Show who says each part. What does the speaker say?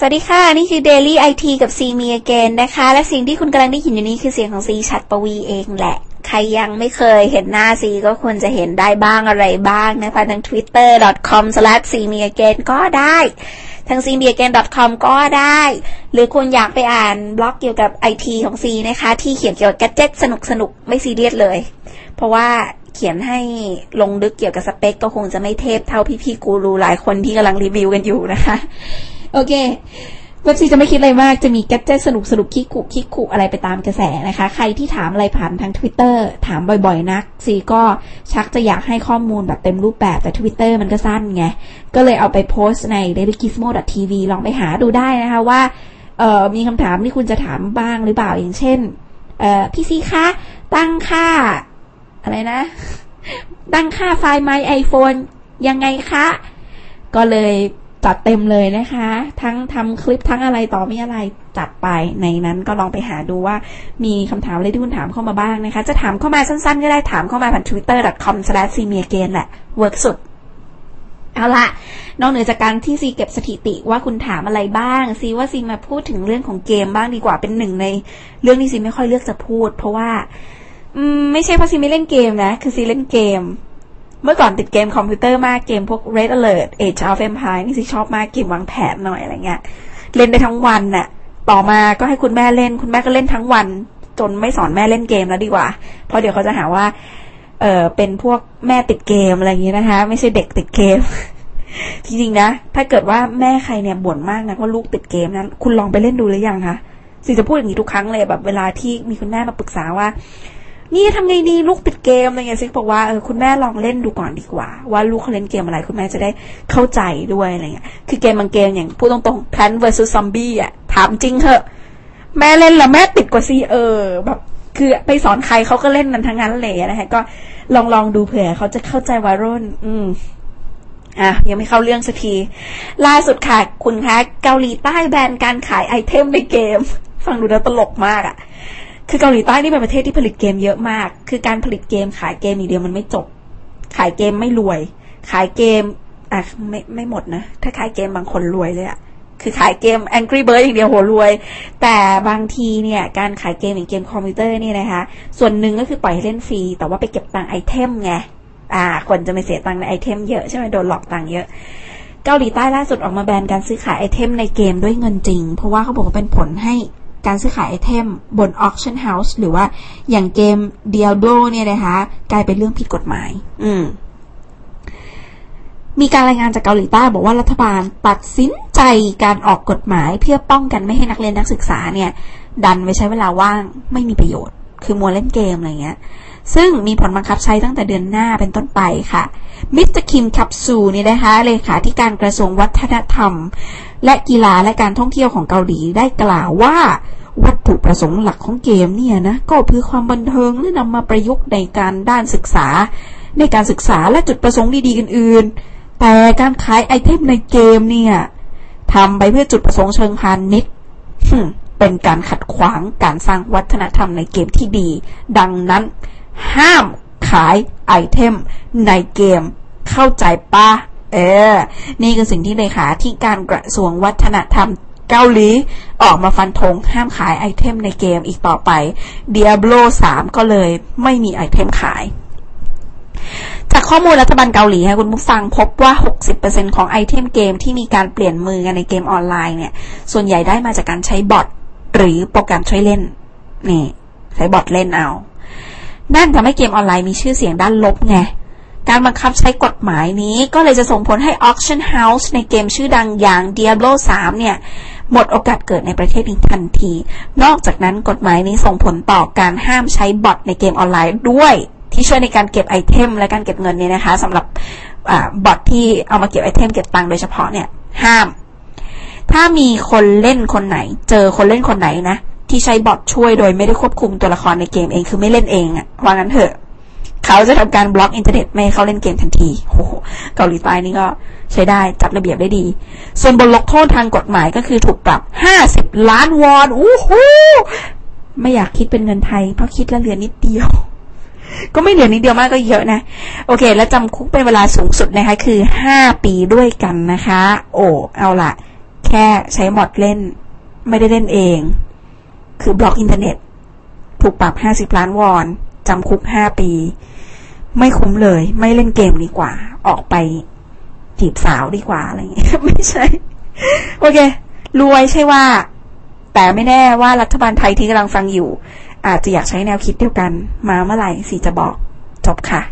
Speaker 1: สวัสดีค่ะ นี่คือ Daily IT กับ C มี Again นะคะ และสิ่งที่คุณกำลังได้ยินอยู่นี้คือเสียงของซีชัดปวีเองแหละ ใครยังไม่เคยเห็นหน้าซีก็ควรจะเห็นได้บ้างอะไรบ้างนะคะทาง twitter.com/cmeagain ก็ได้ทาง cmeagain.com ก็ได้ หรือคุณอยากไปอ่านบล็อกเกี่ยวกับ IT ของซีนะคะ ที่เขียนเกี่ยวกับแกจิตสนุกสนุกไม่ซีเรียสเลย เพราะว่าเขียนให้ลงลึกเกี่ยวกับสเปคก็คงจะไม่เทพเท่าพี่ๆกูรูหลายคนที่กำลังรีวิวกันอยู่นะคะ โอเคเว็บซีจะไม่คิดอะไรมาก จะมีแกจิตสนุกสนุกคิกคุคิกคุอะไรไปตามกระแสนะคะ ใครที่ถามอะไรผ่านทาง Twitter ถามบ่อยๆ นัก ซีก็ชักจะอยากให้ข้อมูลแบบเต็มรูปแบบแต่ Twitter มันก็สั้นไง ก็เลยเอาไปโพสต์ใน dailygizmo.tv ลองไปหาดูได้นะคะว่าเออมีคำถามที่คุณจะถามบ้างหรือเปล่าอย่างเช่นเออพี่ซีคะ ตั้งค่า อะไรนะ ตั้งค่าไฟล์ My iPhone ยังไงคะ ก็เลย จัดเต็มเลยนะคะ ทั้งทำคลิปทั้งอะไรต่อมีอะไรจัดไปในนั้นก็ลองไปหาดูว่ามีคำถามอะไรที่คุณถามเข้ามาบ้างนะคะ จะถามเข้ามาสั้นๆ ก็ได้ถามเข้ามาผ่าน twitter.com/cmeagain แหละเวิร์กสุดเอาละนอกเหนือจากการที่ซีเก็บสถิติว่าคุณถามอะไรบ้าง ซีว่าซีมาพูดถึงเรื่องของเกมบ้างดีกว่าเป็นหนึ่งใน เรื่องที่ซีไม่ค่อยเลือกจะพูด เพราะว่าอืมไม่ใช่เพราะซีไม่เล่นเกมนะ คือซีเล่นเกม เมื่อก่อนติดเกมคอมพิวเตอร์มากเกมพวก Red Alert Age of Empire นี่ซีชอบมากเกมวางแผนหน่อยอะไรเงี้ยเล่นได้ทั้งวันน่ะ ต่อมาก็ให้คุณแม่เล่น คุณแม่ก็เล่นทั้งวัน จนไม่สอนแม่เล่นเกมแล้วดีกว่า เพราะเดี๋ยวเขาจะหาว่า เออเป็นพวกแม่ติดเกมอะไรอย่างนี้นะคะ ไม่ใช่เด็กติดเกม จริงๆนะ ถ้าเกิดว่าแม่ใครเนี่ยบ่นมากนะว่าลูกติดเกมนั้นคุณลองไปเล่นดูหรือยังคะสิจะพูดอย่างนี้ทุกครั้งเลยแบบ เวลาที่มีคุณแม่มาปรึกษาว่า นี่ทำไงดีลูกติดเกมอะไรเงี้ยซิกบอกว่าเออคุณแม่ลองเล่นดูก่อนดีกว่า ว่าลูกเขาเล่นเกมอะไรคุณแม่จะได้เข้าใจด้วยอะไรเงี้ยคือเกมบางเกมอย่างพูดตรงๆ Plant vs Zombie อะถามจริงเถอะ แม่เล่นแล้วแม่ติดกว่าซีเออแบบคือไปสอนใครเขาก็เล่นนันทั้งนั้นเลยนะคะก็ลองลองดูเผื่อเขาจะเข้าใจวัยรุ่น อืมอะยังไม่เข้าเรื่องสักที ล่าสุดค่ะคุณคะเกาหลีใต้แบนการขายไอเทมในเกม ฟังดูแล้วตลกมากอะ่ะ คือเกาหลีใต้นี่เป็นประเทศที่ผลิตเกมเยอะมาก คือการผลิตเกมขายเกมอย่างเดียวมันไม่จบ ขายเกมไม่รวย ขายเกมอะไม่ไม่หมดนะ ถ้าขายเกมบางคนรวยเลยอะคือขายเกม Angry Bird อย่างเดียวโหรวย แต่บางทีเนี่ยการขายเกมอย่างเกมคอมพิวเตอร์นี่นะคะ ส่วนหนึ่งก็คือปล่อยให้เล่นฟรี แต่ว่าไปเก็บตังค์ไอเทมไง อ่า คนจะไม่เสียตังค์ในไอเทมเยอะใช่ไหมโดนหลอกตังค์เยอะ เกาหลีใต้ล่าสุดออกมาแบนการซื้อขายไอเทมในเกมด้วยเงินจริง เพราะว่าเขาบอกว่าเป็นผลให้ การซื้อขายไอเทมบน auction house หรือว่าอย่างเกม Diablo เนี่ยนะคะกลายเป็นเรื่องผิดกฎหมาย อืมมีการรายงานจากเกาหลีใต้บอกว่ารัฐบาลตัดสินใจการออกกฎหมายเพื่อป้องกันไม่ให้นักเรียนนักศึกษาเนี่ย ดันไปใช้เวลาว่างไม่มีประโยชน์ คือมัวเล่นเกมอะไรเงี้ย ซึ่งมีผลบังคับใช้ตั้งแต่เดือนหน้าเป็นต้นไปค่ะ มิสเตอร์คิมคับซูนี่นะคะเลขาธิการกระทรวงวัฒนธรรม และกีฬาและการท่องเที่ยวของเกาหลีได้กล่าวว่าวัตถุประสงค์หลักของเกมเนี่ยนะก็เพื่อความบันเทิงและนำมาประยุกต์ในการด้านศึกษา ในการศึกษาและจุดประสงค์ดีๆอื่น ๆ แต่การขายไอเทมในเกมเนี่ยทำไปเพื่อจุดประสงค์เชิงพาณิชย์ เป็นการขัดขวางการสร้างวัฒนธรรมในเกมที่ดี ดังนั้น ห้ามขายไอเทมในเกมเข้าใจปะเออ นี่คือสิ่งที่เลขาธิการกระทรวงวัฒนธรรมเกาหลี ออกมาฟันธงห้ามขายไอเทมในเกมอีกต่อไป Diablo 3 ก็เลยไม่มีไอเทมขายจากข้อมูลรัฐบาลเกาหลีค่ะคุณผู้ฟังพบว่า 60%ของไอเทมเกมที่มีการเปลี่ยนมือกันในเกมออนไลน์เนี่ย ส่วนใหญ่ได้มาจากการใช้บอท หรือโปรแกรมช่วยเล่น นี่ ใช้บอทเล่นเอา นั่นทำให้เกมออนไลน์มีชื่อเสียงด้านลบไง การบังคับใช้กฎหมายนี้ก็เลยจะส่งผลให้ Auction House ในเกมชื่อดังอย่าง Diablo 3 เนี่ย หมดโอกาสเกิดในประเทศนี้ทันที นอกจากนั้นกฎหมายนี้ส่งผลต่อการห้ามใช้บอทในเกมออนไลน์ด้วยที่ช่วยในการเก็บไอเทมและการเก็บเงินเนี่ยนะคะสำหรับบอทที่เอามาเก็บไอเทมเก็บตังค์โดยเฉพาะเนี่ยห้าม ถ้ามีคนเล่นคนไหน เจอคนเล่นคนไหนนะ ที่ใช้บอทช่วยโดยไม่ได้ควบคุมตัวละครในเกมเองคือไม่เล่นเองอะว่างั้นเถอะ เขาจะทำการบล็อกอินเทอร์เน็ตไม่ให้เขาเล่นเกมทันทีโอ้โหเกาหลีใต้นี่ก็ใช้ได้จัดระเบียบได้ดี ส่วนบทลงโทษทางกฎหมายก็คือถูกปรับห้าสิบล้านวอนอู้หูไม่อยากคิดเป็นเงินไทย เพราะคิดแล้วเหลือนิดเดียว ก็ไม่เหลือนิดเดียวมากก็เยอะนะ โอเค แล้วจำคุกเป็นเวลาสูงสุดนะคะ คือห้าปีด้วยกันนะคะ โอ้เอาละ แค่ใช้บอทเล่น ไม่ได้เล่นเอง คือบล็อกอินเทอร์เน็ต ถูกปรับห้าสิบล้านวอนจำคุกห้าปี ไม่คุ้มเลย ไม่เล่นเกมดีกว่า ออกไปจีบสาวดีกว่าอะไรอย่างเงี้ยไม่ใช่ โอเค รวยใช่ว่า แต่ไม่แน่ว่ารัฐบาลไทยที่กำลังฟังอยู่ อาจจะอยากใช้แนวคิดเดียวกัน มาเมื่อไหร่สิจะบอก จบค่ะ